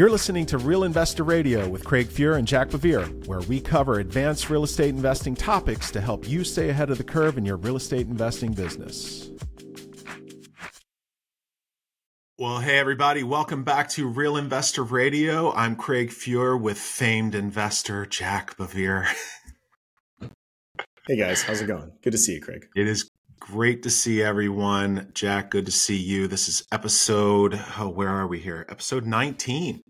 You're listening to Real Investor Radio with Craig Fuhr and Jack BeVier, where we cover advanced real estate investing topics to help you stay ahead of the curve in your real estate investing business. Well, hey, everybody, welcome back to Real Investor Radio. I'm Craig Fuhr with famed investor Jack BeVier. Hey, guys, how's it going? Good to see you, Craig. It is Great to see everyone. Jack, good to see you. This is episode, oh, where are we here? Episode 19.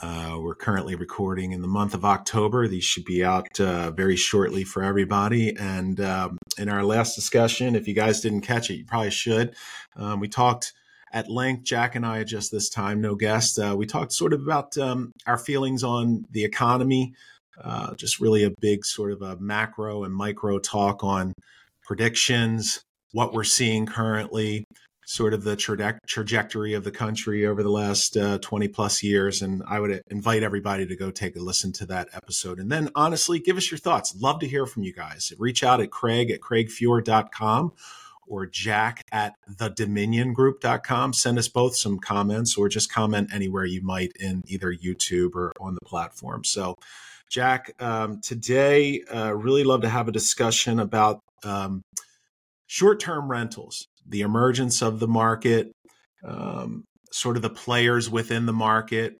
Uh, we're currently recording in the month of October. These should be out uh, very shortly for everybody. And um, in our last discussion, if you guys didn't catch it, you probably should. Um, we talked at length, Jack and I, just this time, no guest. Uh, we talked sort of about um, our feelings on the economy, uh, just really a big sort of a macro and micro talk on predictions, what we're seeing currently, sort of the tra- trajectory of the country over the last uh, 20 plus years. And I would invite everybody to go take a listen to that episode. And then honestly, give us your thoughts. Love to hear from you guys. Reach out at Craig at craigfuhr.com or jack at thedominiongroup.com. Send us both some comments or just comment anywhere you might in either YouTube or on the platform. So, Jack, um, today, uh, really love to have a discussion about um, short term rentals, the emergence of the market, um, sort of the players within the market,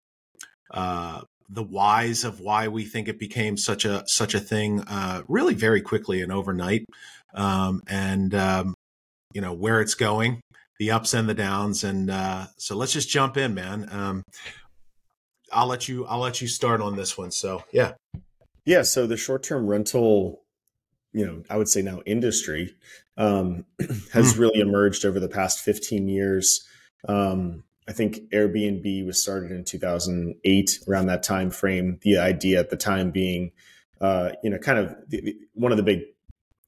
uh, the whys of why we think it became such a such a thing, uh, really very quickly and overnight, um, and um, you know where it's going, the ups and the downs, and uh, so let's just jump in, man. Um, I'll let you I'll let you start on this one. So yeah, yeah. So the short term rental you know, I would say now industry um, has mm. really emerged over the past 15 years. Um, I think Airbnb was started in 2008, around that time frame. The idea at the time being, uh, you know, kind of the, one of the big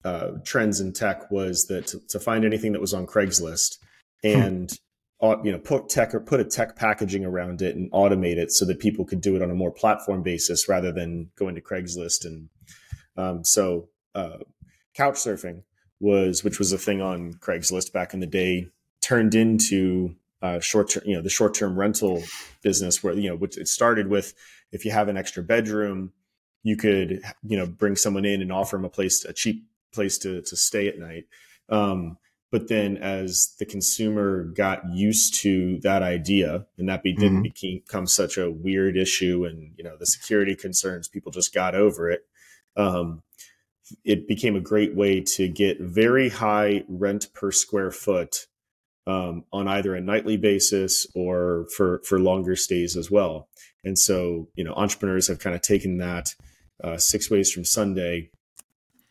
uh, trends in tech was that to, to, find anything that was on Craigslist hmm. and uh, you know put tech or put a tech packaging around it and automate it so that people could do it on a more platform basis rather than going to Craigslist and um, so uh, couch surfing was, which was a thing on Craigslist back in the day, turned into uh, short term, you know, the short term rental business where, you know, which it started with if you have an extra bedroom, you could, you know, bring someone in and offer them a place, a cheap place to, to stay at night. Um, but then as the consumer got used to that idea and that be, didn't mm-hmm. become such a weird issue and, you know, the security concerns, people just got over it. Um, it became a great way to get very high rent per square foot um, on either a nightly basis or for for longer stays as well. And so, you know, entrepreneurs have kind of taken that uh, six ways from Sunday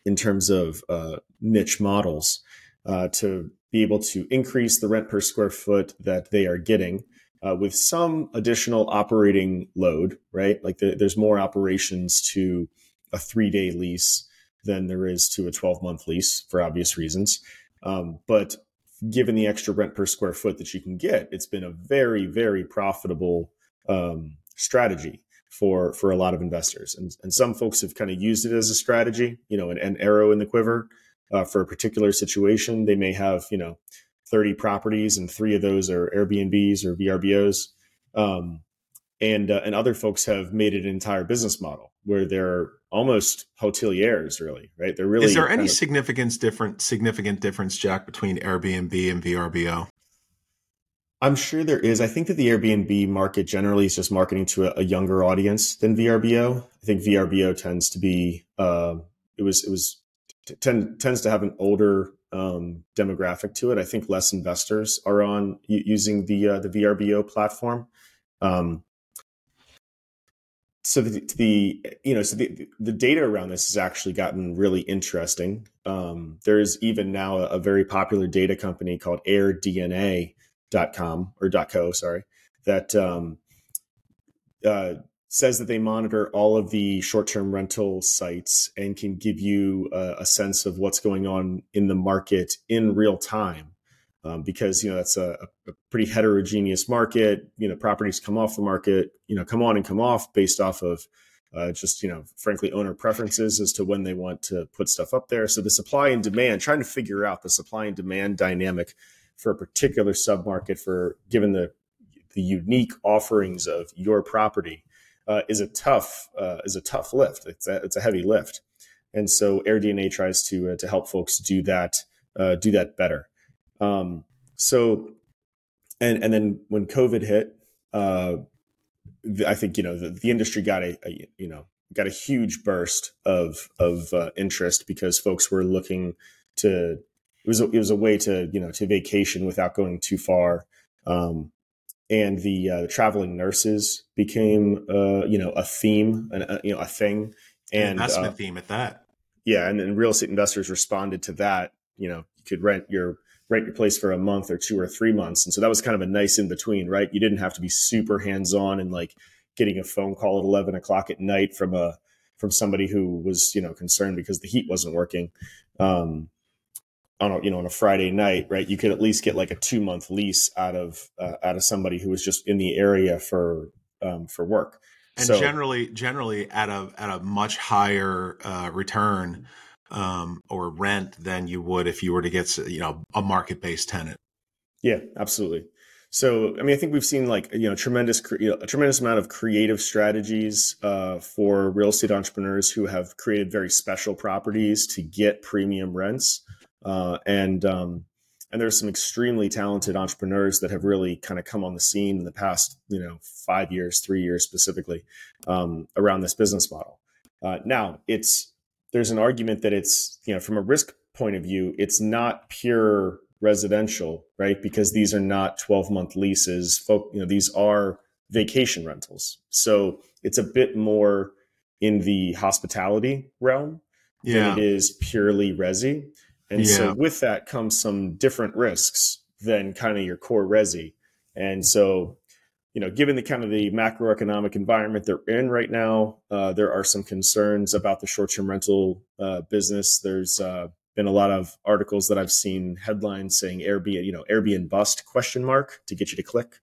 in terms of uh, niche models uh, to be able to increase the rent per square foot that they are getting. Uh, with some additional operating load, right? Like the, there's more operations to a three day lease than there is to a 12 month lease for obvious reasons. Um, but given the extra rent per square foot that you can get, it's been a very, very profitable um, strategy for for a lot of investors. And, and some folks have kind of used it as a strategy, you know, an, an arrow in the quiver uh, for a particular situation. They may have, you know, 30 properties and three of those are Airbnbs or VRBOs. Um, and uh, and other folks have made it an entire business model where they're almost hoteliers really right? They're really is there any of, significance different significant difference jack between airbnb and vrbo i'm sure there is. I think that the airbnb market generally is just marketing to a, a younger audience than vrbo i think vrbo tends to be uh, it was it was tend, tends to have an older um, demographic to it. I think less investors are on using the uh, the vrbo platform. Um, so the, the, you know so the the data around this has actually gotten really interesting. Um, there is even now a, a, very popular data company called AirDNA.com or .co, sorry, that um, uh, says that they monitor all of the short-term rental sites and can give you a, a sense of what's going on in the market in real time um, because you know that's a, a, pretty heterogeneous market. You know, properties come off the market, you know, come on and come off based off of uh, just you know, frankly, owner preferences as to when they want to put stuff up there. So the supply and demand, trying to figure out the supply and demand dynamic for a particular submarket for given the the unique offerings of your property uh, is a tough uh, is a tough lift. It's a, it's a heavy lift, and so AirDNA tries to uh, to help folks do that uh, do that better. Um, so, and and then when COVID hit, uh, I think you know the, the industry got a, a, you know got a huge burst of of uh, interest because folks were looking to it was a, it was a way to you know to vacation without going too far. Um, and the, uh, the traveling nurses became uh, you know a theme, and uh, you know a thing, and investment uh, theme at that. Yeah, and then real estate investors responded to that. You know, you could rent your rent your place for a month or two or three months, and so that was kind of a nice in between, right? You didn't have to be super hands on and like getting a phone call at eleven o'clock at night from a from somebody who was you know concerned because the heat wasn't working. Um, on a you know on a Friday night, right? You could at least get like a two month lease out of uh, out of somebody who was just in the area for um, for work. And so, generally, generally at a at a much higher uh, return um, or rent than you would if you were to get you know a market based tenant. Yeah, absolutely. So, I mean, I think we've seen like you know tremendous you know, a tremendous amount of creative strategies uh, for real estate entrepreneurs who have created very special properties to get premium rents. Uh, and um, and there's some extremely talented entrepreneurs that have really kind of come on the scene in the past, you know, five years, three years specifically, um, around this business model. Uh, now, it's there's an argument that it's you know from a risk point of view, it's not pure residential, right? Because these are not 12 month leases. Folk, you know, these are vacation rentals, so it's a bit more in the hospitality realm yeah. than it is purely resi. And yeah. so with that comes some different risks than kind of your core resi. And so, you know, given the kind of the macroeconomic environment they're in right now, uh, there are some concerns about the short-term rental uh, business. There's uh, been a lot of articles that I've seen headlines saying Airbnb, you know, Airbnb bust question mark to get you to click.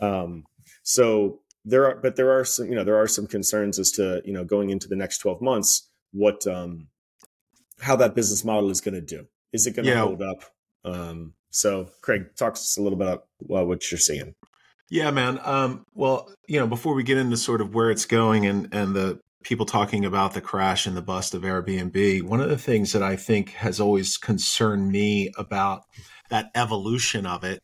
Um, so there are, but there are some, you know, there are some concerns as to, you know, going into the next 12 months, what, um, how that business model is going to do. Is it going to yeah. hold up? Um, so, Craig, talk to us a little bit about what you're seeing. Yeah, man. Um, well, you know, before we get into sort of where it's going and and the people talking about the crash and the bust of Airbnb, one of the things that I think has always concerned me about that evolution of it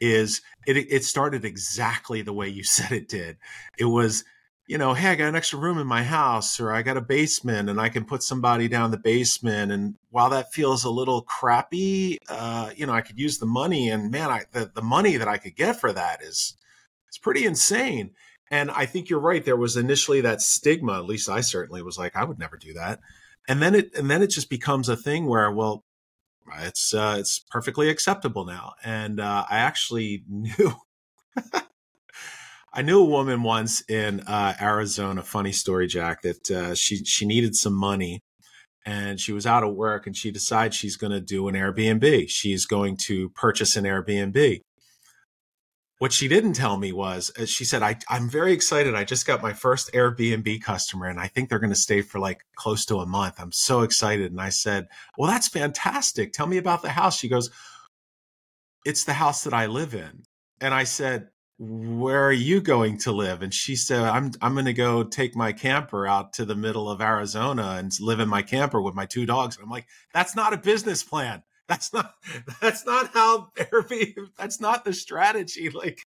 is it it started exactly the way you said it did. It was you know, hey, I got an extra room in my house, or I got a basement, and I can put somebody down the basement. And while that feels a little crappy, uh, you know, I could use the money, and man, I, the the money that I could get for that is it's pretty insane. And I think you're right. There was initially that stigma. At least I certainly was like, I would never do that. And then it and then it just becomes a thing where, well, it's uh, it's perfectly acceptable now. And uh, I actually knew I knew a woman once in uh, Arizona. Funny story, Jack. That uh, she she needed some money, and she was out of work, and she decides she's going to do an Airbnb. She's going to purchase an Airbnb. What she didn't tell me was, uh, she said, I, "I'm very excited. I just got my first Airbnb customer, and I think they're going to stay for like close to a month. I'm so excited." And I said, "Well, that's fantastic. Tell me about the house." She goes, "It's the house that I live in." And I said, where are you going to live? And she said, I'm, I'm going to go take my camper out to the middle of Arizona and live in my camper with my two dogs. And I'm like, that's not a business plan. That's not, that's not how Airbnb, that's not the strategy. Like,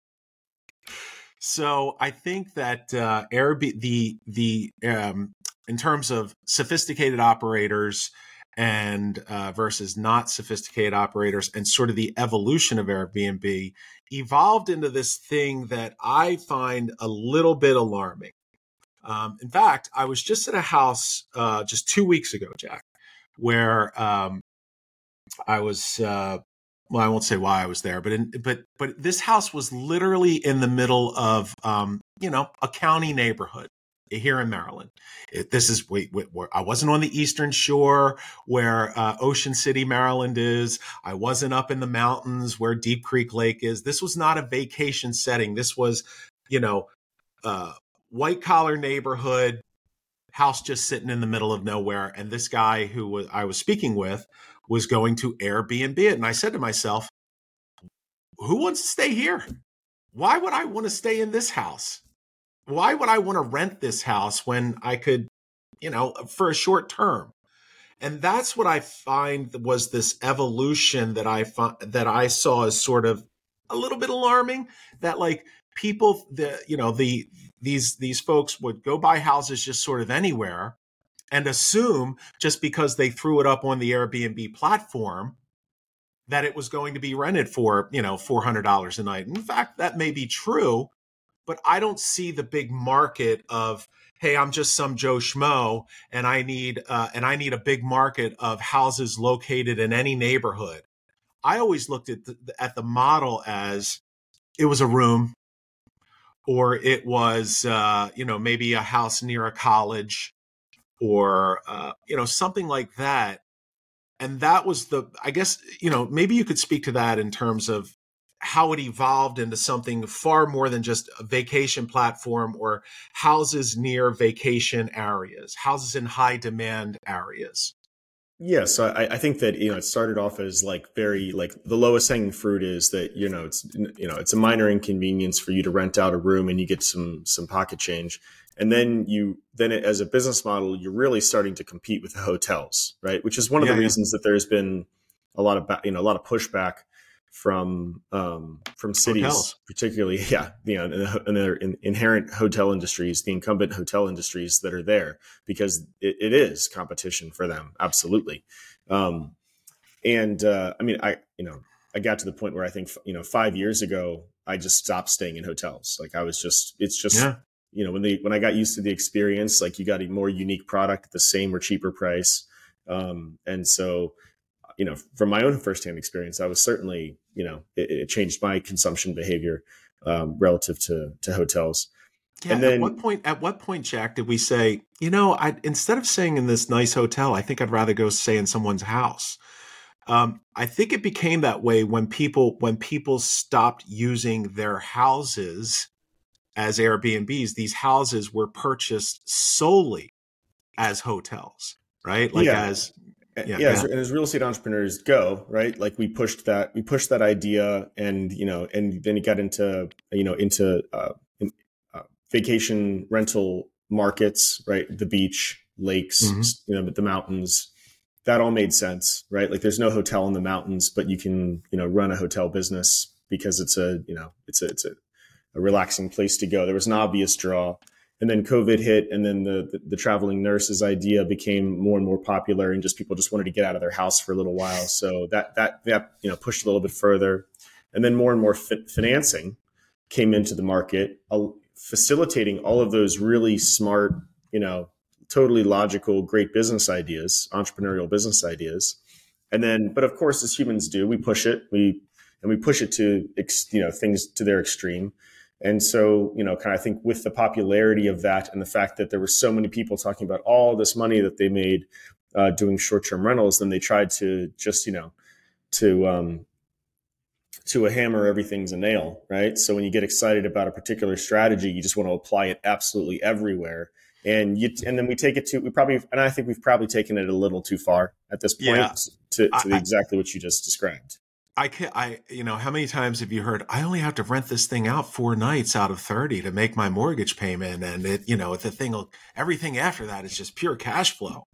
so I think that, uh, Airbnb, the, the, um, in terms of sophisticated operators, and uh, versus not sophisticated operators and sort of the evolution of Airbnb evolved into this thing that I find a little bit alarming. Um, in fact, I was just at a house uh, just two weeks ago, Jack, where um, I was. Uh, well, I won't say why I was there, but in, but but this house was literally in the middle of um, you know a county neighborhood here in Maryland. It, this is wait, wait, I wasn't on the Eastern Shore where uh, Ocean City, Maryland is. I wasn't up in the mountains where Deep Creek Lake is. This was not a vacation setting. This was, you know, uh, white collar neighborhood house just sitting in the middle of nowhere. And this guy who was, I was speaking with was going to Airbnb it. And I said to myself, who wants to stay here? why would I want to stay in this house? Why would I want to rent this house when I could, you know, for a short term? And that's what I find was this evolution that I that I saw as sort of a little bit alarming that like people the you know the these these folks would go buy houses just sort of anywhere and assume just because they threw it up on the Airbnb platform that it was going to be rented for, you know, $400 a night. In fact, that may be true, but I don't see the big market of hey, I'm just some Joe Schmo and I need uh, and I need a big market of houses located in any neighborhood. I always looked at the, at the model as it was a room or it was uh, you know maybe a house near a college or uh, you know something like that and that was the i guess you know maybe you could speak to that in terms of how it evolved into something far more than just a vacation platform or houses near vacation areas houses in high demand areas. Yeah, so I, I, think that you know it started off as like very like the lowest hanging fruit is that you know it's you know it's a minor inconvenience for you to rent out a room and you get some some pocket change, and then you then it, as a business model you're really starting to compete with the hotels, right? Which is one of yeah, the reasons that there's been a lot of you know a lot of pushback from um, from cities, Hotels. particularly, yeah, you know, and their in, inherent hotel industries, the incumbent hotel industries that are there, because it, it is competition for them, absolutely. Um, and uh, I mean, I you know, I got to the point where I think you know, five years ago, I just stopped staying in hotels. Like I was just, it's just. Yeah. You know, when they when I got used to the experience, like you got a more unique product at the same or cheaper price, um, and so you know, from my own firsthand experience, I was certainly, you know, it, it changed my consumption behavior um, relative to to hotels. Yeah. And then, at what point? At what point, Jack, did we say, you know, I instead of staying in this nice hotel, I think I'd rather go stay in someone's house. Um, I think it became that way when people when people stopped using their houses as Airbnbs. These houses were purchased solely as hotels, right? Like yeah. as yeah, yeah, and as real estate entrepreneurs go right like we pushed that we pushed that idea and you know and then it got into you know into uh, in, uh, vacation rental markets right? The beach lakes mm-hmm. you know the mountains. That all made sense right? Like there's no hotel in the mountains but you can you know run a hotel business because it's a you know it's a it's a, a relaxing place to go. There was an obvious draw and then COVID hit, and then the, the, the traveling nurses idea became more and more popular, and just people just wanted to get out of their house for a little while. So that that that you know pushed a little bit further, and then more and more fi- financing came into the market, uh, facilitating all of those really smart, you know, totally logical, great business ideas, entrepreneurial business ideas. And then, but of course, as humans do, we push it, we and we push it to you know things to their extreme and so, you know, kind of I think with the popularity of that and the fact that there were so many people talking about all this money that they made uh, doing short-term rentals, then they tried to just, you know, to um, to a hammer, everything's a nail, right? So when you get excited about a particular strategy, you just want to apply it absolutely everywhere. And you, and then we take it to we probably and I think we've probably taken it a little too far at this point yeah. to, to I, exactly what you just described. I can I you know how many times have you heard I only have to rent this thing out four nights out of 30 to make my mortgage payment and it you know the thing everything after that is just pure cash flow.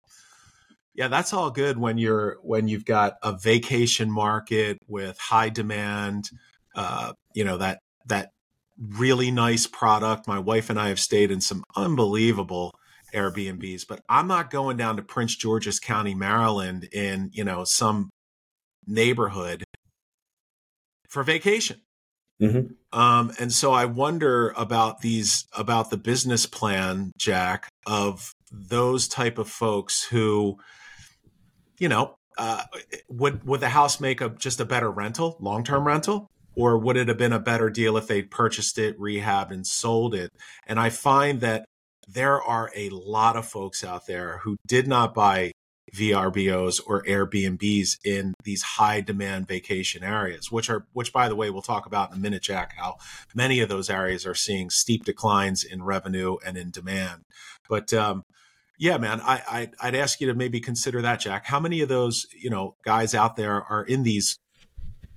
Yeah, that's all good when you're when you've got a vacation market with high demand uh you know that that really nice product. My wife and I have stayed in some unbelievable Airbnbs, but I'm not going down to Prince George's County, Maryland in, you know, some neighborhood for vacation. Mm-hmm. Um, and so I wonder about these about the business plan, Jack, of those type of folks who, you know, uh, would would the house make a just a better rental, long term rental, or would it have been a better deal if they purchased it, rehabbed, and sold it? And I find that there are a lot of folks out there who did not buy VRBOs or Airbnbs in these high demand vacation areas, which are, which by the way, we'll talk about in a minute, Jack, how many of those areas are seeing steep declines in revenue and in demand. But, um, yeah, man, I, I would ask you to maybe consider that, Jack. How many of those, you know, guys out there are in these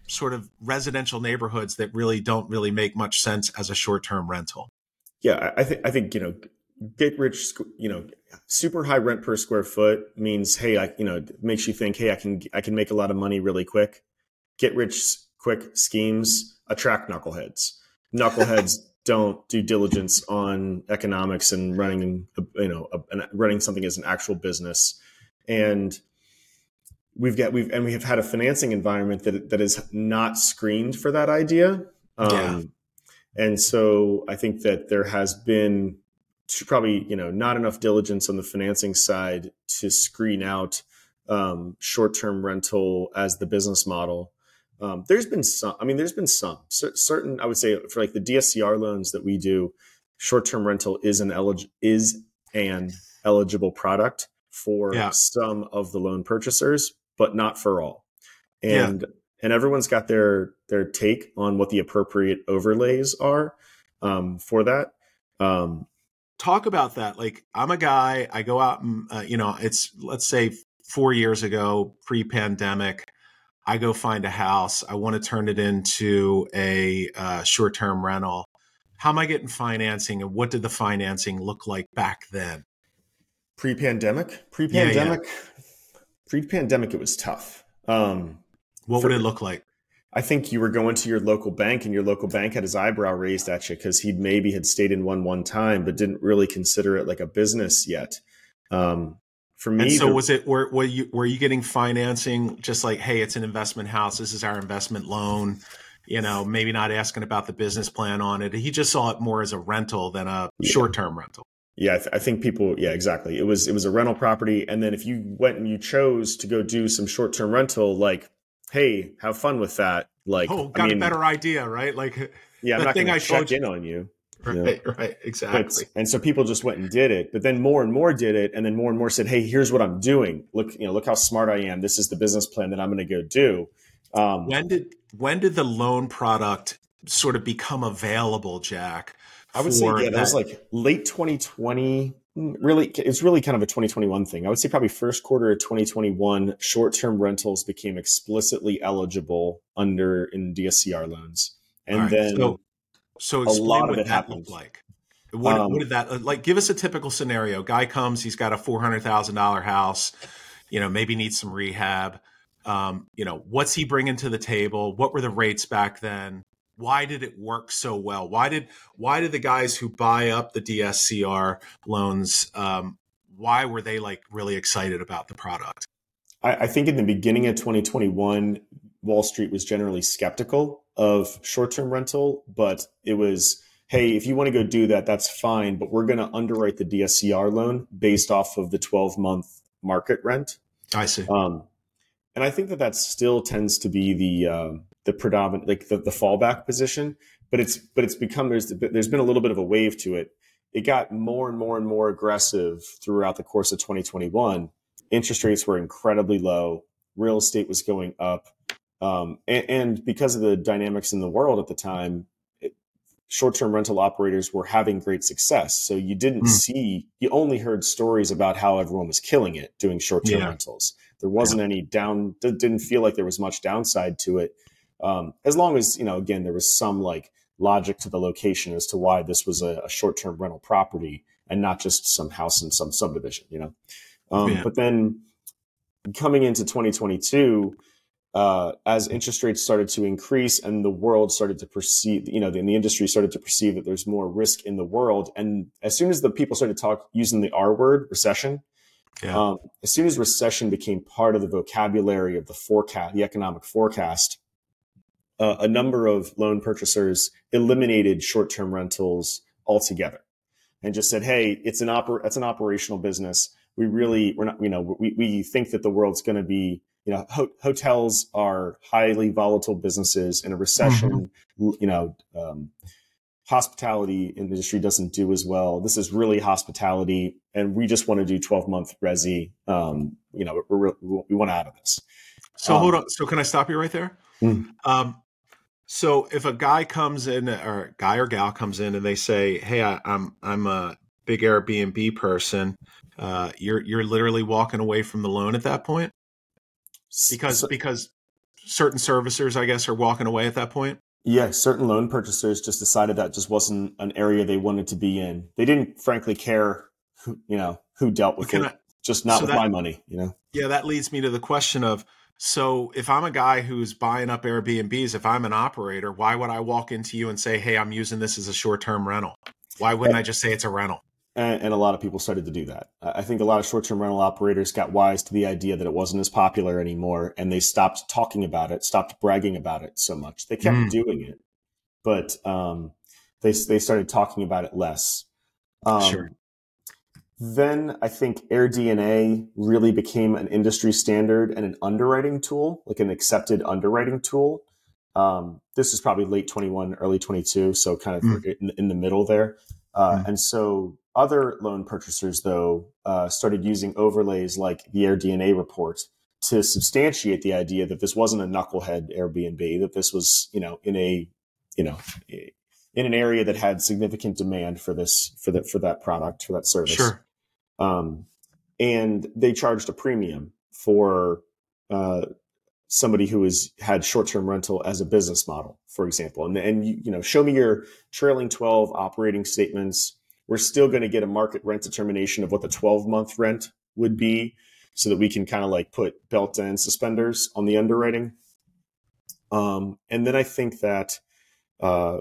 sort of residential neighborhoods that really don't really make much sense as a short term rental. Yeah, I think I think you know get rich you know super high rent per square foot means hey I you know makes you think hey I can I can make a lot of money really quick. Get rich quick schemes attract knuckleheads. Knuckleheads don't do diligence on economics and running you know a, running something as an actual business and we've got we've and we have had a financing environment that that is not screened for that idea um, yeah. and so i think that there has been probably you know not enough diligence on the financing side to screen out um, short-term rental as the business model um, there's been some, I mean, there's been some certain, I would say for like the DSCR loans that we do, short-term rental is an elig- is an eligible product for yeah. some of the loan purchasers, but not for all. And, yeah. and everyone's got their, their take on what the appropriate overlays are um, for that. Um, Talk about that. Like I'm a guy, I go out and, uh, you know, it's, let's say four years ago, pre-pandemic, I go find a house. I want to turn it into a uh, short term rental. How am I getting financing and what did the financing look like back then? Pre pandemic? Pre pandemic? Yeah, yeah. Pre pandemic, it was tough. Um, what for, would it look like? I think you were going to your local bank and your local bank had his eyebrow raised at you because he maybe had stayed in one one time, but didn't really consider it like a business yet. Um, for me. And so was it were, were you were you getting financing just like, hey, it's an investment house, this is our investment loan, you know, maybe not asking about the business plan on it. He just saw it more as a rental than a yeah. short term rental. Yeah, I, th- I, think people. Yeah, exactly. It was it was a rental property, and then if you went and you chose to go do some short term rental, like, hey, have fun with that. Like, oh, got I mean, a better idea, right? Like, yeah, I'm not going to check in on you. Right, right, exactly. But, and so people just went and did it, but then more and more did it, and then more and more said, "Hey, here's what I'm doing. Look, you know, look how smart I am. This is the business plan that I'm going to go do." Um, when did when did the loan product sort of become available, Jack? I would say yeah, that, that was like late 2020. Really, it's really kind of a 2021 thing. I would say probably first quarter of 2021, short-term rentals became explicitly eligible under in DSCR loans, and right, then. So- so a lot of it happened. like. What, um, what, did that like? Give us a typical scenario. Guy comes, he's got a four hundred thousand dollar house, you know, maybe needs some rehab. Um, you know, what's he bringing to the table? What were the rates back then? Why did it work so well? Why did why did the guys who buy up the DSCR loans? Um, why were they like really excited about the product? I, I think in the beginning of 2021, Wall Street was generally skeptical of short term rental, but it was, hey, if you want to go do that, that's fine, but we're going to underwrite the DSCR loan based off of the 12 month market rent. I see. Um, and I think that that still tends to be the uh, the predominant, like the, the fallback position. But it's but it's become there's there's been a little bit of a wave to it. It got more and more and more aggressive throughout the course of 2021. Interest rates were incredibly low. Real estate was going up. Um, and, and, because of the dynamics in the world at the time, short-term rental operators were having great success. So you didn't mm. see, you only heard stories about how everyone was killing it doing short-term yeah. rentals. There wasn't yeah. any down, didn't feel like there was much downside to it. Um, as long as, you know, again, there was some like logic to the location as to why this was a, a short-term rental property and not just some house in some subdivision, you know? Um, yeah. But then coming into 2022, uh, as interest rates started to increase and the world started to perceive, you know, the, the industry started to perceive that there's more risk in the world. And as soon as the people started to talk using the R word, recession, yeah. um, as soon as recession became part of the vocabulary of the forecast, the economic forecast, uh, a number of loan purchasers eliminated short-term rentals altogether and just said, "Hey, it's an oper- it's an operational business. We really, we're not, you know, we, we think that the world's going to be you know, ho- hotels are highly volatile businesses in a recession. Mm-hmm. You know, um, hospitality industry doesn't do as well. This is really hospitality, and we just want to do twelve month resi. Um, you know, we're, we're, we want out of this. So um, hold on. So can I stop you right there? Mm-hmm. So if a guy comes in, or guy or gal comes in, and they say, "Hey, I, I'm I'm a big Airbnb person," uh, you're you're literally walking away from the loan at that point because so, because certain servicers, I guess, are walking away at that point. Yeah, certain loan purchasers just decided that just wasn't an area they wanted to be in. They didn't, frankly, care, who, you know, who dealt with it. I, just not so with that, my money, you know. Yeah, that leads me to the question of so if I'm a guy who's buying up Airbnbs, if I'm an operator, why would I walk into you and say, "Hey, I'm using this as a short-term rental"? Why wouldn't I just say it's a rental? And, and, a lot of people started to do that. I think a lot of short-term rental operators got wise to the idea that it wasn't as popular anymore, and they stopped talking about it, stopped bragging about it so much. They kept mm. doing it, but um, they they started talking about it less. Um, sure. Then I think AirDNA really became an industry standard and an underwriting tool, like an accepted underwriting tool. Um, this is probably late 21, early 22, so kind of mm. in, in, the middle there. Uh, mm. And so other loan purchasers, though, uh, started using overlays like the AirDNA report to substantiate the idea that this wasn't a knucklehead Airbnb, that this was, you know, in a, you know, in an area that had significant demand for this for that for that product for that service. Sure. Um, and they charged a premium for uh, somebody who has had short-term rental as a business model, for example. And and you, you know, show me your trailing 12 operating statements. We're still going to get a market rent determination of what the 12-month rent would be, so that we can kind of like put belt and suspenders on the underwriting. Um, and then I think that uh,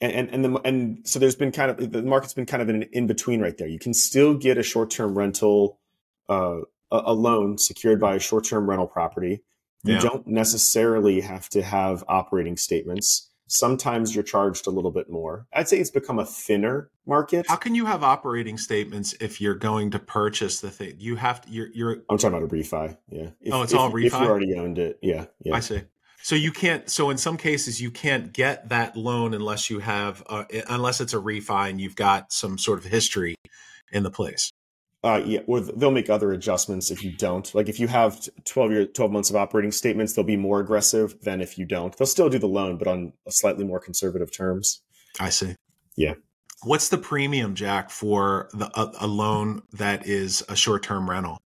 and and the, and so there's been kind of the market's been kind of in in between right there. You can still get a short term rental, uh, a, a, loan secured by a short term rental property. You yeah. don't necessarily have to have operating statements. Sometimes you're charged a little bit more. I'd say it's become a thinner market. How can you have operating statements if you're going to purchase the thing? You have to. You're. you're... I'm talking about a refi. Yeah. If, oh, it's if, all refi. If you already owned it, yeah. Yeah. I see. So you can't. So in some cases, you can't get that loan unless you have, uh, unless it's a refi and you've got some sort of history in the place. Uh, yeah, or they'll make other adjustments if you don't. Like if you have twelve year, twelve months of operating statements, they'll be more aggressive than if you don't. They'll still do the loan, but on slightly more conservative terms. I see. Yeah. What's the premium, Jack, for the a, a loan that is a short term rental?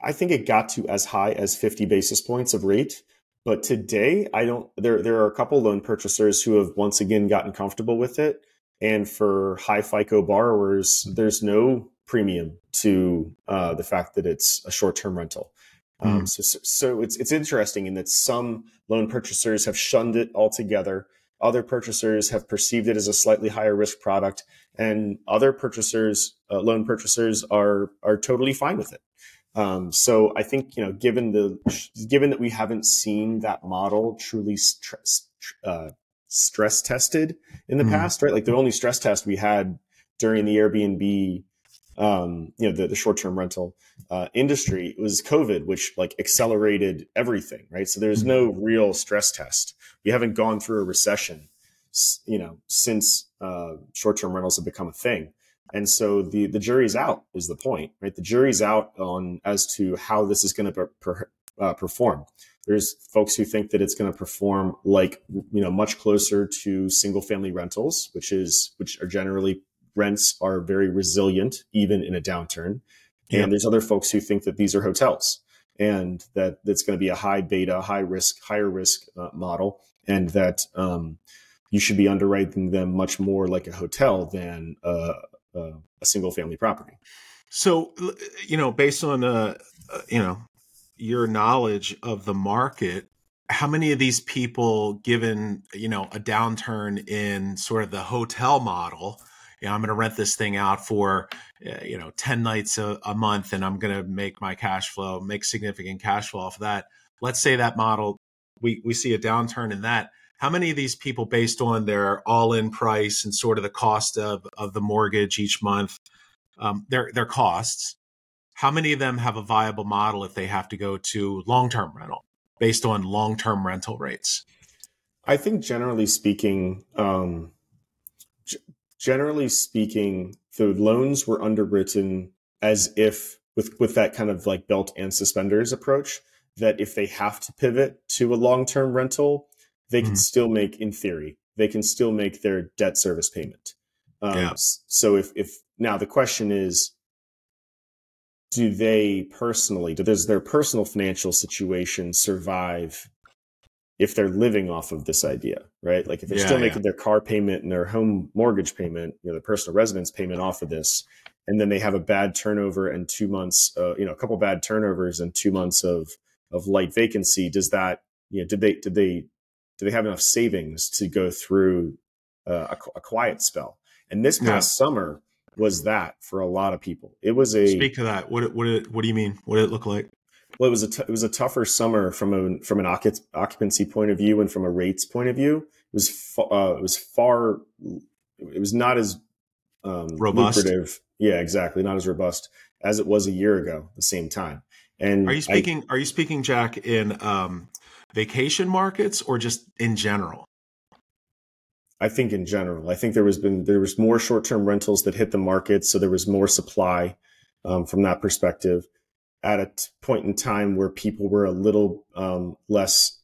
I think it got to as high as fifty basis points of rate. But today, I don't. There, there are a couple loan purchasers who have once again gotten comfortable with it. And for high FICO borrowers, there's no premium to uh, the fact that it's a short-term rental. Um, hmm. so, so it's it's interesting in that some loan purchasers have shunned it altogether. Other purchasers have perceived it as a slightly higher risk product, and other purchasers, uh, loan purchasers, are are totally fine with it. Um, so I think you know, given the given that we haven't seen that model truly stress, uh, stress tested in the mm. past, right? Like the only stress test we had during the Airbnb, um, you know, the, the short term rental uh, industry was COVID, which like accelerated everything, right? So there's no real stress test. We haven't gone through a recession, you know, since uh, short term rentals have become a thing. And so the the jury's out is the point, right? The jury's out on as to how this is going to per, per, uh, perform. There's folks who think that it's going to perform like you know much closer to single family rentals, which is which are generally rents are very resilient even in a downturn. Yeah. And there's other folks who think that these are hotels and that it's going to be a high beta, high risk, higher risk uh, model, and that um, you should be underwriting them much more like a hotel than uh, uh, a single family property. So, you know, based on uh, uh, you know your knowledge of the market, how many of these people, given you know a downturn in sort of the hotel model, you know, I'm going to rent this thing out for uh, you know 10 nights a, a month, and I'm going to make my cash flow, make significant cash flow off of that. Let's say that model, we we see a downturn in that how many of these people based on their all-in price and sort of the cost of, of the mortgage each month um, their their costs how many of them have a viable model if they have to go to long-term rental based on long-term rental rates? I think generally speaking um, g- generally speaking the loans were underwritten as if with with that kind of like belt and suspenders approach that if they have to pivot to a long-term rental they can mm-hmm. still make, in theory, they can still make their debt service payment. Um, yeah. So if, if now the question is, do they personally, does their personal financial situation survive if they're living off of this idea, right? Like if they're Yeah, still yeah. making their car payment and their home mortgage payment, you know, their personal residence payment off of this, and then they have a bad turnover and two months, uh, you know, a couple bad turnovers and two months of of light vacancy. Does that, you know, did they did they do they have enough savings to go through uh, a, a quiet spell? And this Yeah. past summer was that for a lot of people. It was a Speak to that. What what what do you mean? What did it look like? well, it was a t- it was a tougher summer from a from an occup- occupancy point of view and from a rates point of view. It was fa- uh, it was far it was not as um, Robust? lucrative. Yeah, exactly, not as robust as it was a year ago. At the same time, and Are you I- speaking? are you speaking, Jack, in um, vacation markets or just in general? I think in general, I think there was been there was more short term rentals that hit the market, so there was more supply um, from that perspective. At a t- point in time where people were a little um, less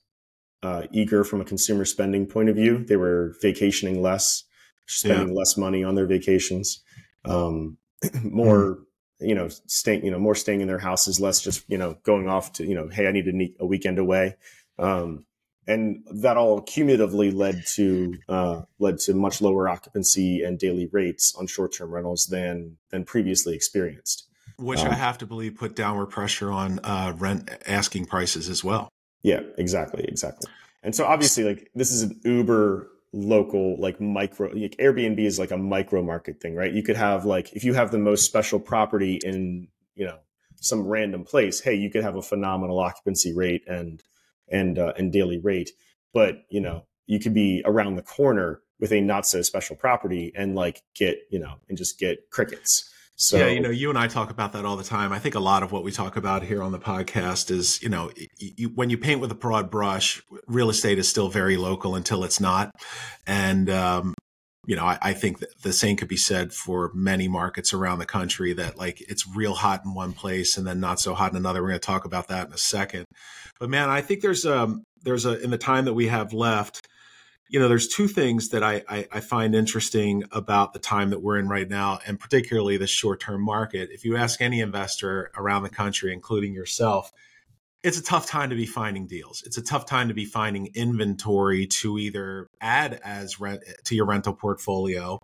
uh, eager from a consumer spending point of view, they were vacationing less, spending less money on their vacations, um, more you know staying you know more staying in their houses, less just you know going off to you know hey I need a, ne- a weekend away. Um, and that all cumulatively led to uh, led to much lower occupancy and daily rates on short term rentals than than previously experienced. Which Um, I have to believe put downward pressure on uh, rent asking prices as well. Yeah, exactly, exactly. And so obviously, like this is an uber local, like micro. Like Airbnb is like a micro market thing, right? You could have like if you have the most special property in you know some random place, hey, you could have a phenomenal occupancy rate and and uh, and daily rate, but you know you could be around the corner with a not so special property and like get you know and just get crickets. So yeah, you know, you and I talk about that all the time. I think a lot of what we talk about here on the podcast is, you know, you, when you paint with a broad brush, real estate is still very local until it's not. And, um, you know, I, I think that the same could be said for many markets around the country that like it's real hot in one place and then not so hot in another. We're going to talk about that in a second. But man, I think there's um there's a in the time that we have left, you know, there's two things that I, I, I find interesting about the time that we're in right now, and particularly the short term market. If you ask any investor around the country, including yourself, it's a tough time to be finding deals. It's a tough time to be finding inventory to either add as rent to your rental portfolio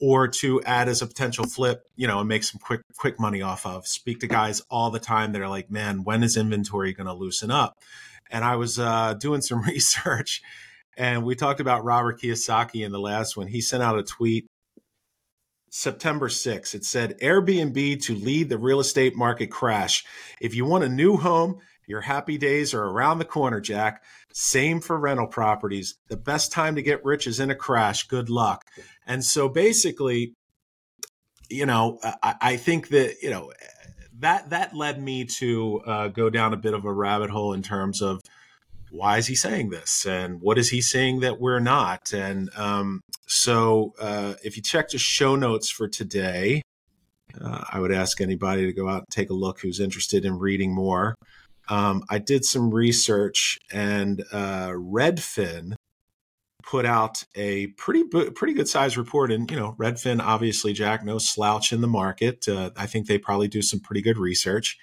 or to add as a potential flip, you know, and make some quick quick money off of. Speak to guys all the time that are like, "Man, when is inventory going to loosen up?" And I was uh, doing some research, and we talked about Robert Kiyosaki in the last one. He sent out a tweet September 6th. It said Airbnb to lead the real estate market crash. If you want a new home, your happy days are around the corner, Jack. Same for rental properties. The best time to get rich is in a crash. Good luck. And so basically, you know, I, I think that, you know, that that led me to uh, go down a bit of a rabbit hole in terms of why is he saying this and what is he saying that we're not and um, so uh, if you check the show notes for today uh, i would ask anybody to go out and take a look who's interested in reading more um, i did some research and uh, redfin put out a pretty pretty good sized report and you know redfin obviously jack no slouch in the market uh, i think they probably do some pretty good research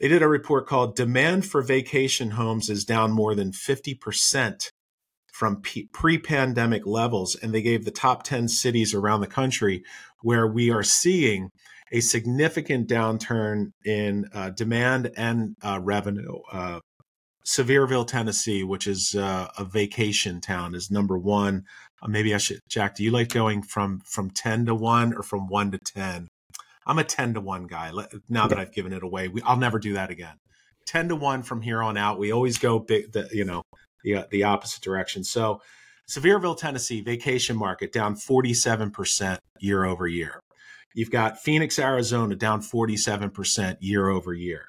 they did a report called Demand for Vacation Homes is Down More Than 50% from pre pandemic levels. And they gave the top 10 cities around the country where we are seeing a significant downturn in uh, demand and uh, revenue. Uh, Sevierville, Tennessee, which is uh, a vacation town, is number one. Uh, maybe I should, Jack. Do you like going from from ten to one or from one to ten? I'm a 10 to 1 guy. Now that I've given it away, we, I'll never do that again. 10 to 1 from here on out. We always go big, the, you know, the, the opposite direction. So, Sevierville, Tennessee, vacation market down 47% year over year. You've got Phoenix, Arizona down 47% year over year.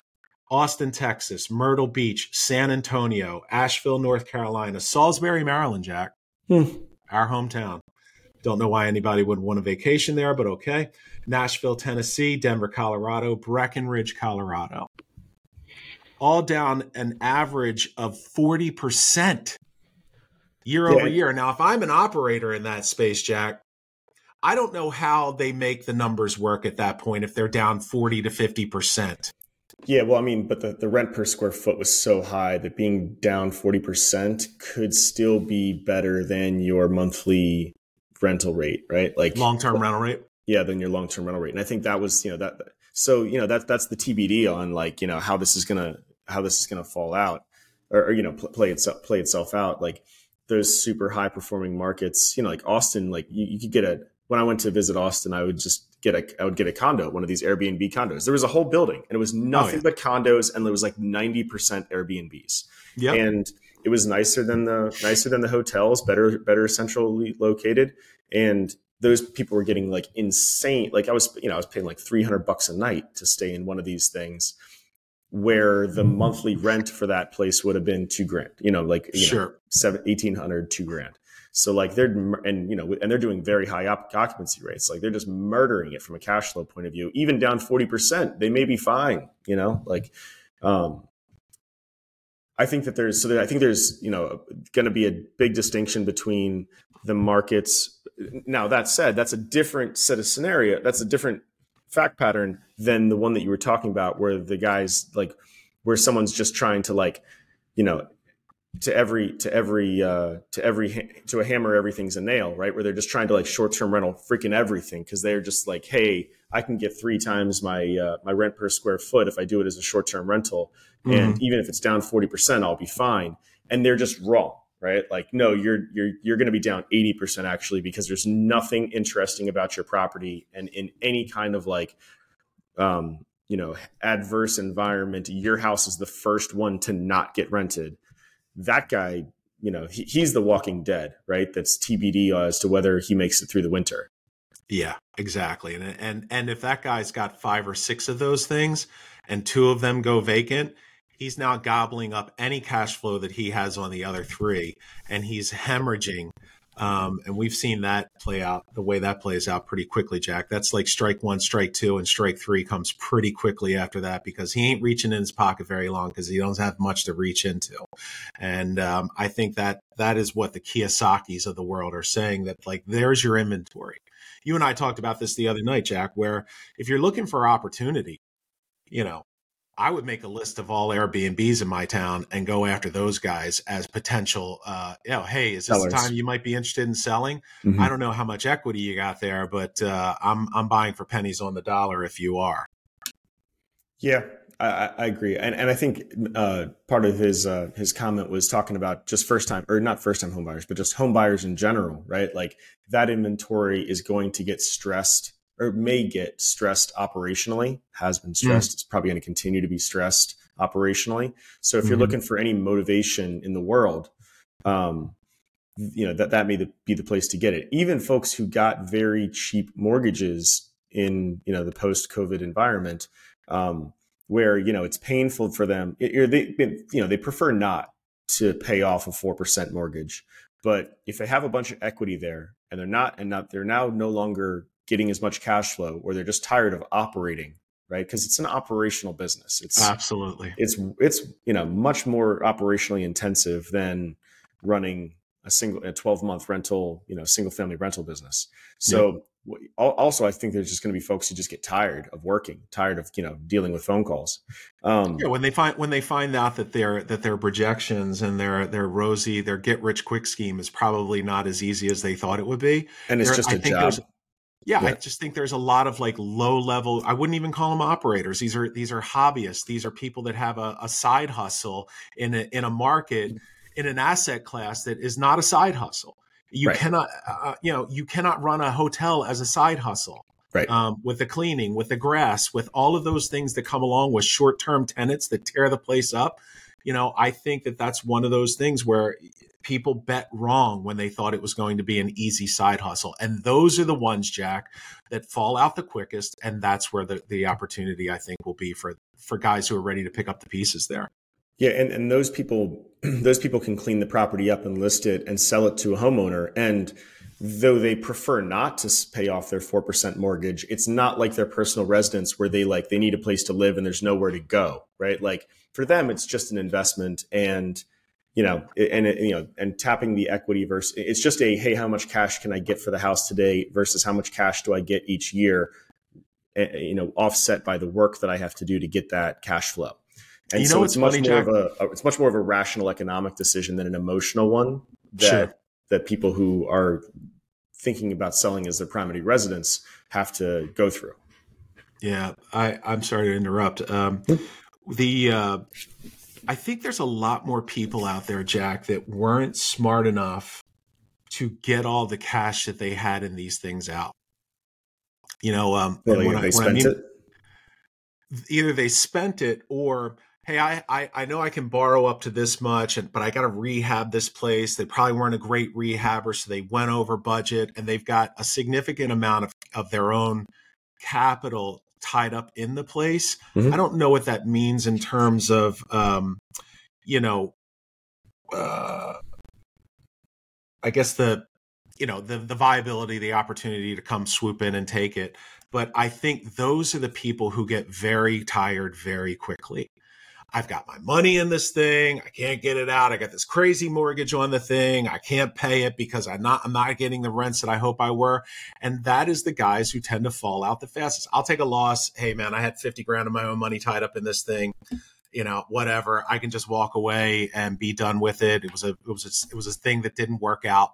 Austin, Texas, Myrtle Beach, San Antonio, Asheville, North Carolina, Salisbury, Maryland, Jack, Hmm. our hometown. Don't know why anybody would want a vacation there, but okay. Nashville, Tennessee, Denver, Colorado, Breckenridge, Colorado. All down an average of 40% year Yeah. over year. Now, if I'm an operator in that space, Jack, I don't know how they make the numbers work at that point if they're down 40 to 50%. Yeah, well, I mean, but the, the rent per square foot was so high that being down 40% could still be better than your monthly rental rate, right? Like long term rental rate. Yeah, than your long term rental rate. And I think that was, you know, that so, you know, that that's the TBD on like, you know, how this is gonna how this is gonna fall out or, or you know, play itself play itself out. Like those super high performing markets, you know, like Austin, like you, you could get a when I went to visit Austin, I would just get a I would get a condo, one of these Airbnb condos. There was a whole building and it was oh, nothing oh, yeah. but condos and there was like 90% Airbnbs. Yeah. And it was nicer than the nicer than the hotels, better better centrally located and those people were getting like insane like I was you know I was paying like 300 bucks a night to stay in one of these things where the monthly rent for that place would have been 2 grand, you know, like you sure. know 7 1800 2 grand. So like they're and you know and they're doing very high occupancy rates. Like they're just murdering it from a cash flow point of view. Even down forty percent, they may be fine. You know, like um, I think that there's so I think there's you know going to be a big distinction between the markets. Now that said, that's a different set of scenario. That's a different fact pattern than the one that you were talking about, where the guys like where someone's just trying to like you know to every to every uh, to every to a hammer everything's a nail right? Where they're just trying to like short-term rental freaking everything because they're just like hey i can get three times my uh, my rent per square foot if i do it as a short-term rental mm-hmm. and even if it's down 40% i'll be fine. And they're just wrong right? Like no you're you're you're going to be down 80% actually because there's nothing interesting about your property and in any kind of like um you know adverse environment your house is the first one to not get rented that guy, you know, he, he's the walking dead, right? That's TBD as to whether he makes it through the winter. Yeah, exactly. And and and if that guy's got five or six of those things and two of them go vacant, he's now gobbling up any cash flow that he has on the other three and he's hemorrhaging um, and we've seen that play out the way that plays out pretty quickly, Jack. That's like strike one, strike two, and strike three comes pretty quickly after that because he ain't reaching in his pocket very long because he doesn't have much to reach into. And um, I think that that is what the Kiyosaki's of the world are saying that like there's your inventory. You and I talked about this the other night, Jack, where if you're looking for opportunity, you know, I would make a list of all Airbnbs in my town and go after those guys as potential. Uh, you know, hey, is this Sellers. the time you might be interested in selling? Mm-hmm. I don't know how much equity you got there, but uh, I'm I'm buying for pennies on the dollar if you are. Yeah, I, I agree, and and I think uh, part of his uh, his comment was talking about just first time or not first time homebuyers, but just homebuyers in general, right? Like that inventory is going to get stressed or may get stressed operationally, has been stressed. Mm. It's probably going to continue to be stressed operationally. So if mm-hmm. you're looking for any motivation in the world, um, you know that that may be the place to get it. Even folks who got very cheap mortgages in you know the post COVID environment, um, where you know it's painful for them. It, they you know they prefer not to pay off a four percent mortgage, but if they have a bunch of equity there and they're not and not they're now no longer getting as much cash flow or they're just tired of operating right? Because it's an operational business. It's absolutely. it's it's you know much more operationally intensive than running a single a 12 month rental you know single family rental business. So yeah. also i think there's just going to be folks who just get tired of working tired of you know dealing with phone calls. Um, yeah, when they find when they find out that their that their projections and their their rosy their get rich quick scheme is probably not as easy as they thought it would be and it's just a job yeah, yeah, I just think there's a lot of like low level. I wouldn't even call them operators. These are these are hobbyists. These are people that have a, a side hustle in a in a market in an asset class that is not a side hustle. You right. cannot, uh, uh, you know, you cannot run a hotel as a side hustle. Right. Um, with the cleaning, with the grass, with all of those things that come along with short term tenants that tear the place up. You know, I think that that's one of those things where people bet wrong when they thought it was going to be an easy side hustle. And those are the ones, Jack, that fall out the quickest. And that's where the, the opportunity, I think, will be for, for guys who are ready to pick up the pieces there. Yeah, and, and those people those people can clean the property up and list it and sell it to a homeowner. And though they prefer not to pay off their 4% mortgage, it's not like their personal residence where they like they need a place to live and there's nowhere to go, right? Like for them, it's just an investment and you know, and uh, you know, and tapping the equity versus it's just a hey, how much cash can I get for the house today versus how much cash do I get each year, you know, offset by the work that I have to do to get that cash flow. And You so know it's much funny, more Jack? of a it's much more of a rational economic decision than an emotional one that Sure. That people who are thinking about selling as their primary residence have to go through. Yeah, I, I'm sorry to interrupt. Um, the uh, I think there's a lot more people out there, Jack, that weren't smart enough to get all the cash that they had in these things out. You know, um, Well, when I- when I mean- it. either they spent it or hey I, I i know i can borrow up to this much and but i got to rehab this place they probably weren't a great rehabber so they went over budget and they've got a significant amount of, of their own capital tied up in the place Mhm. i don't know what that means in terms of um you know uh i guess the you know the the viability the opportunity to come swoop in and take it but I think those are the people who get very tired very quickly. I've got my money in this thing. I can't get it out. I got this crazy mortgage on the thing. I can't pay it because I'm not I'm not getting the rents that I hope I were. And that is the guys who tend to fall out the fastest. I'll take a loss. Hey man, I had 50 grand of my own money tied up in this thing. You know, whatever. I can just walk away and be done with it. It was a it was a, it was a thing that didn't work out.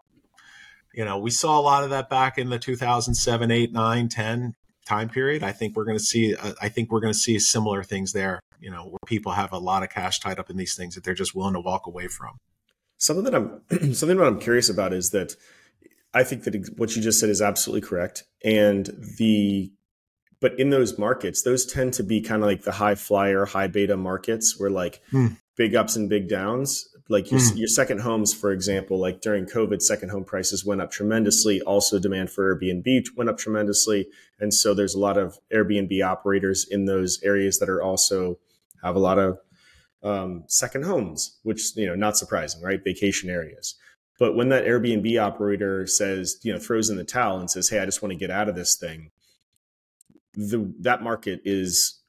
You know, we saw a lot of that back in the 2007, 8, 9, 10 time period. I think we're going to see. Uh, I think we're going to see similar things there. You know, where people have a lot of cash tied up in these things that they're just willing to walk away from. Something that I'm something that I'm curious about is that I think that what you just said is absolutely correct, and the but in those markets, those tend to be kind of like the high flyer, high beta markets where like Hmm. big ups and big downs. Like your, Hmm. your second homes, for example, like during COVID, second home prices went up tremendously. Also, demand for Airbnb went up tremendously, and so there's a lot of Airbnb operators in those areas that are also have a lot of um, second homes, which you know not surprising, right? Vacation areas. But when that Airbnb operator says, you know, throws in the towel and says, "Hey, I just want to get out of this thing," the that market is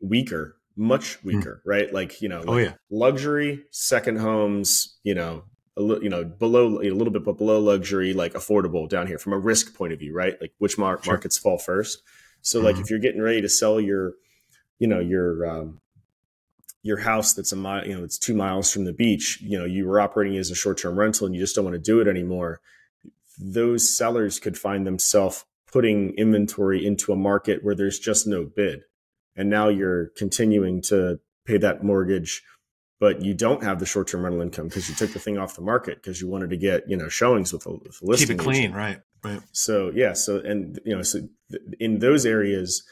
weaker, much weaker, right? Like you know, Oh like yeah, luxury second homes, you know, a li- you know below a little bit but below luxury, like affordable down here from a risk point of view, right? Like which mar- Sure. markets fall first. So like Mhm. if you're getting ready to sell your, you know, your um, your house that's a mile, you know, it's two miles from the beach, you know, you were operating as a short term rental and you just don't want to do it anymore. Those sellers could find themselves putting inventory into a market where there's just no bid. And now you're continuing to pay that mortgage, but you don't have the short term rental income because you took the thing off the market because you wanted to get, you know, showings with a, with a keep listing it agent. clean, right? Right. So yeah, so and you know, so th- in those areas,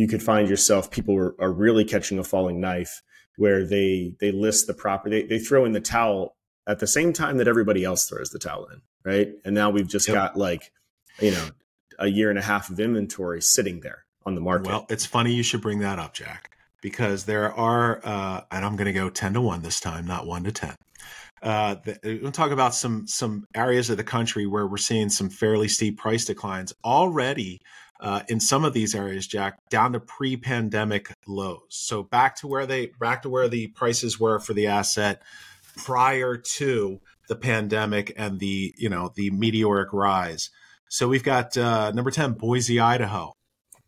you could find yourself people are, are really catching a falling knife where they they list the property, they, they throw in the towel at the same time that everybody else throws the towel in, right? And now we've just Yep. got like, you know, a year and a half of inventory sitting there on the market. Well, it's funny you should bring that up, Jack, because there are, uh, and I'm going to go ten to one this time, not one to ten. Uh, the, we'll talk about some some areas of the country where we're seeing some fairly steep price declines already. Uh, in some of these areas, Jack, down to pre-pandemic lows. So back to where they back to where the prices were for the asset prior to the pandemic and the you know the meteoric rise. So we've got uh, number ten, Boise, Idaho,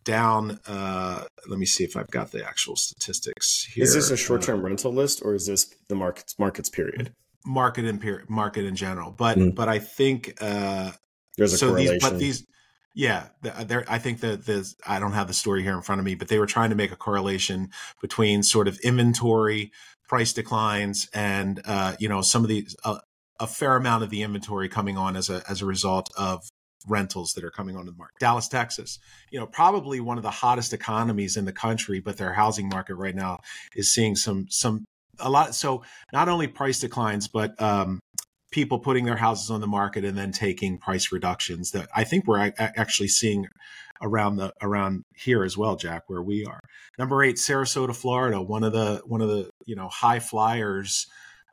down. Uh, let me see if I've got the actual statistics here. is this a Uh, short term rental list or is this the markets markets period? market in period, market in general? But Mm. but I think uh, There's a so correlation. these but these yeah there i think that there's i don't have the story here in front of me but they were trying to make a correlation between sort of inventory price declines and uh you know some of the uh, a fair amount of the inventory coming on as a as a result of rentals that are coming onto the market. Dallas texas you know probably one of the hottest economies in the country but their housing market right now is seeing some some a lot so not only price declines but um people putting their houses on the market and then taking price reductions that I think we're actually seeing around the around here as well, Jack, where we are. Number eight, Sarasota, Florida, one of the one of the you know high flyers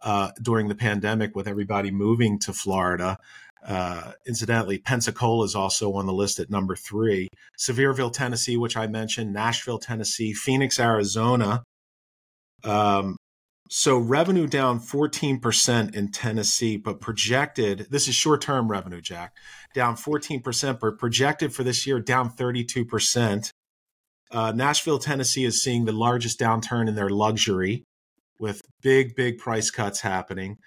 uh, during the pandemic with everybody moving to Florida. Uh, incidentally, Pensacola is also on the list at number three. Sevierville, Tennessee, which I mentioned, Nashville, Tennessee, Phoenix, Arizona. Um, so revenue down 14% in Tennessee, but projected, this is short-term revenue, Jack, down 14%, but projected for this year down 32%. Uh, Nashville, Tennessee is seeing the largest downturn in their luxury with big, big price cuts happening.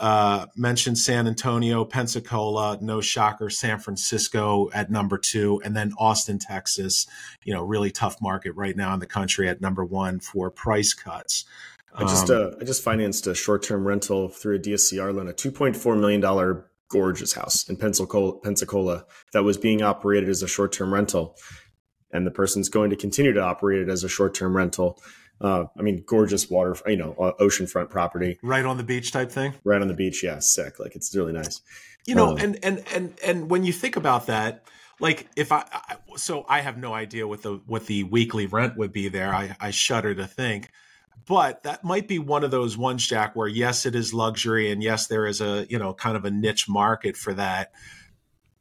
Uh, mentioned San Antonio, Pensacola, no shocker, San Francisco at number two, and then Austin, Texas. You know, really tough market right now in the country at number one for price cuts. I just um, uh, I just financed a short term rental through a DSCR loan, a two point four million dollar gorgeous house in Pensacola, Pensacola that was being operated as a short term rental, and the person's going to continue to operate it as a short term rental. Uh, I mean, gorgeous water, you know, uh, oceanfront property, right on the beach type thing. Right on the beach, yeah, sick. Like it's really nice. You know, um, and and and and when you think about that, like if I, I, so I have no idea what the what the weekly rent would be there. I I shudder to think, but that might be one of those ones, Jack, where yes, it is luxury, and yes, there is a you know kind of a niche market for that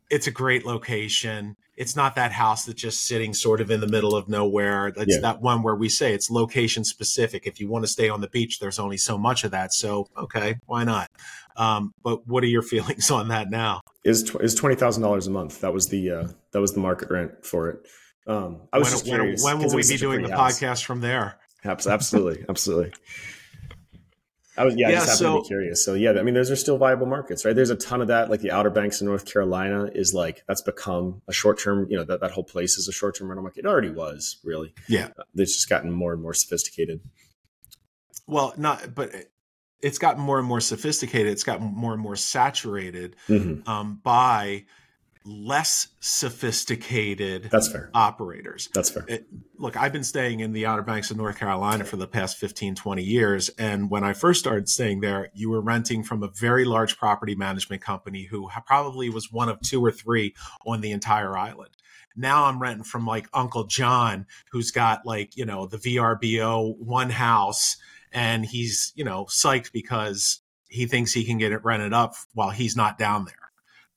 it's a great location. It's not that house that's just sitting sort of in the middle of nowhere. That's yeah. that one where we say it's location specific. If you want to stay on the beach, there's only so much of that. So okay, why not? Um, but what are your feelings on that now? Is is twenty thousand dollars a month? That was the uh, that was the market rent for it. Um, I was when. When, when will we be doing the house. podcast from there? Absolutely, absolutely. I was yeah, yeah I just happened so, to be curious. So yeah, I mean, those are still viable markets, right? There's a ton of that. Like the Outer Banks in North Carolina is like that's become a short term. You know, that, that whole place is a short term rental market. It already was really. Yeah, uh, it's just gotten more and more sophisticated. Well, not but it's gotten more and more sophisticated. It's gotten more and more saturated mm-hmm. um, by less sophisticated that's fair. operators. That's fair. It, look i've been staying in the outer banks of north carolina for the past 15 20 years and when i first started staying there you were renting from a very large property management company who probably was one of two or three on the entire island. Now i'm renting from like uncle john who's got like you know the vrbo one house and he's you know psyched because he thinks he can get it rented up while he's not down there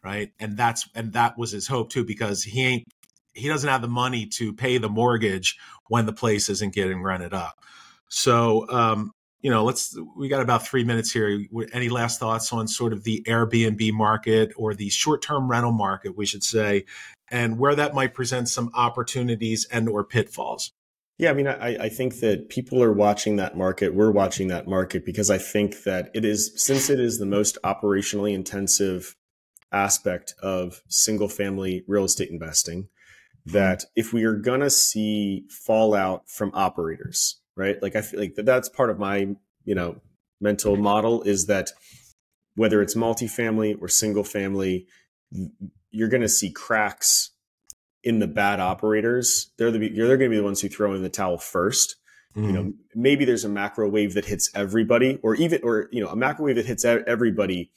right? And that's and that was his hope too, because he ain't he doesn't have the money to pay the mortgage when the place isn't getting rented up. So um, you know, let's we got about three minutes here. Any last thoughts on sort of the Airbnb market or the short-term rental market, we should say, and where that might present some opportunities and or pitfalls? Yeah, I mean, I, I, think that people are watching that market. We're watching that market because I think that it is, since it is the most operationally intensive aspect of single family real estate investing that if we are going to see fallout from operators, right? Like I feel like that's part of my, you know, mental model is that whether it's multifamily or single family, you're going to see cracks in the bad operators. They're the they're going to be the ones who throw in the towel 1st mm-hmm. You know, maybe there's a macro wave that hits everybody, or even or you know a macro wave that hits everybody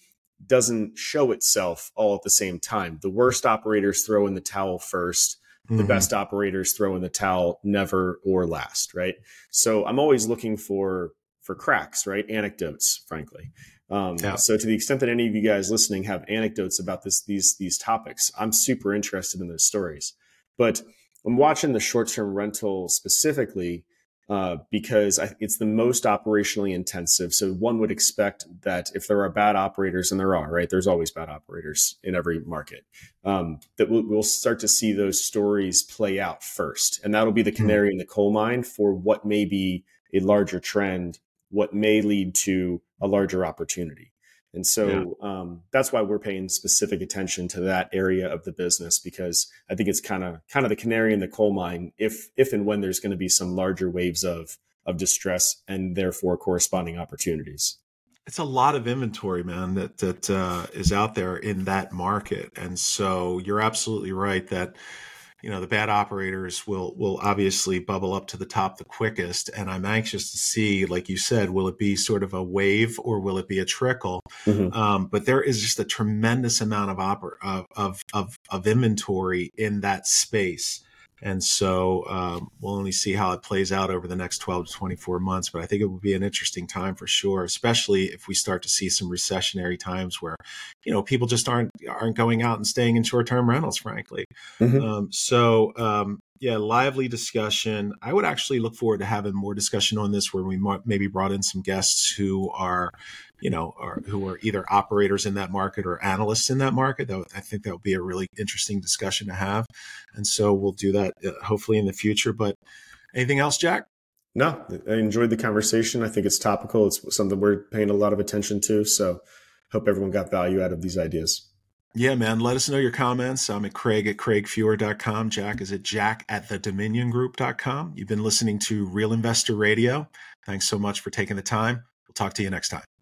doesn't show itself all at the same time. The worst operators throw in the towel 1st mm-hmm. The best operators throw in the towel never or last, right? So I'm always looking for for cracks, right? Anecdotes, frankly. Um, yeah. So to the extent that any of you guys listening have anecdotes about this, these these topics, I'm super interested in those stories. But I'm watching the short term rental specifically uh, because I, it's the most operationally intensive. So one would expect that if there are bad operators, and there are, right? There's always bad operators in every market. Um, that we'll, we'll, start to see those stories play out first, and that'll be the hmm. canary in the coal mine for what may be a larger trend, what may lead to a larger opportunity. And so yeah. um, that's why we're paying specific attention to that area of the business because I think it's kind of kind of the canary in the coal mine if if and when there's going to be some larger waves of of distress and therefore corresponding opportunities. It's a lot of inventory, man, that that uh, is out there in that market, and so you're absolutely right that you know the bad operators will will obviously bubble up to the top the quickest and i'm anxious to see like you said will it be sort of a wave or will it be a trickle mm-hmm. um, but there is just a tremendous amount of, oper- of, of, of inventory in that space and so um, we'll only see how it plays out over the next 12 to 24 months. But I think it will be an interesting time for sure, especially if we start to see some recessionary times where, you know, people just aren't aren't going out and staying in short term rentals, frankly. Mm-hmm. Um, so um, yeah, lively discussion. I would actually look forward to having more discussion on this, where we might maybe brought in some guests who are, you know, are, who are either operators in that market or analysts in that market. That I think that would be a really interesting discussion to have, and so we'll do that uh, hopefully in the future. But anything else, Jack? No, I enjoyed the conversation. I think it's topical. It's something we're paying a lot of attention to. So, hope everyone got value out of these ideas. Yeah, man. Let us know your comments. I'm at Craig at CraigFeuer.com. Jack is at Jack at the DominionGroup.com. You've been listening to Real Investor Radio. Thanks so much for taking the time. We'll talk to you next time.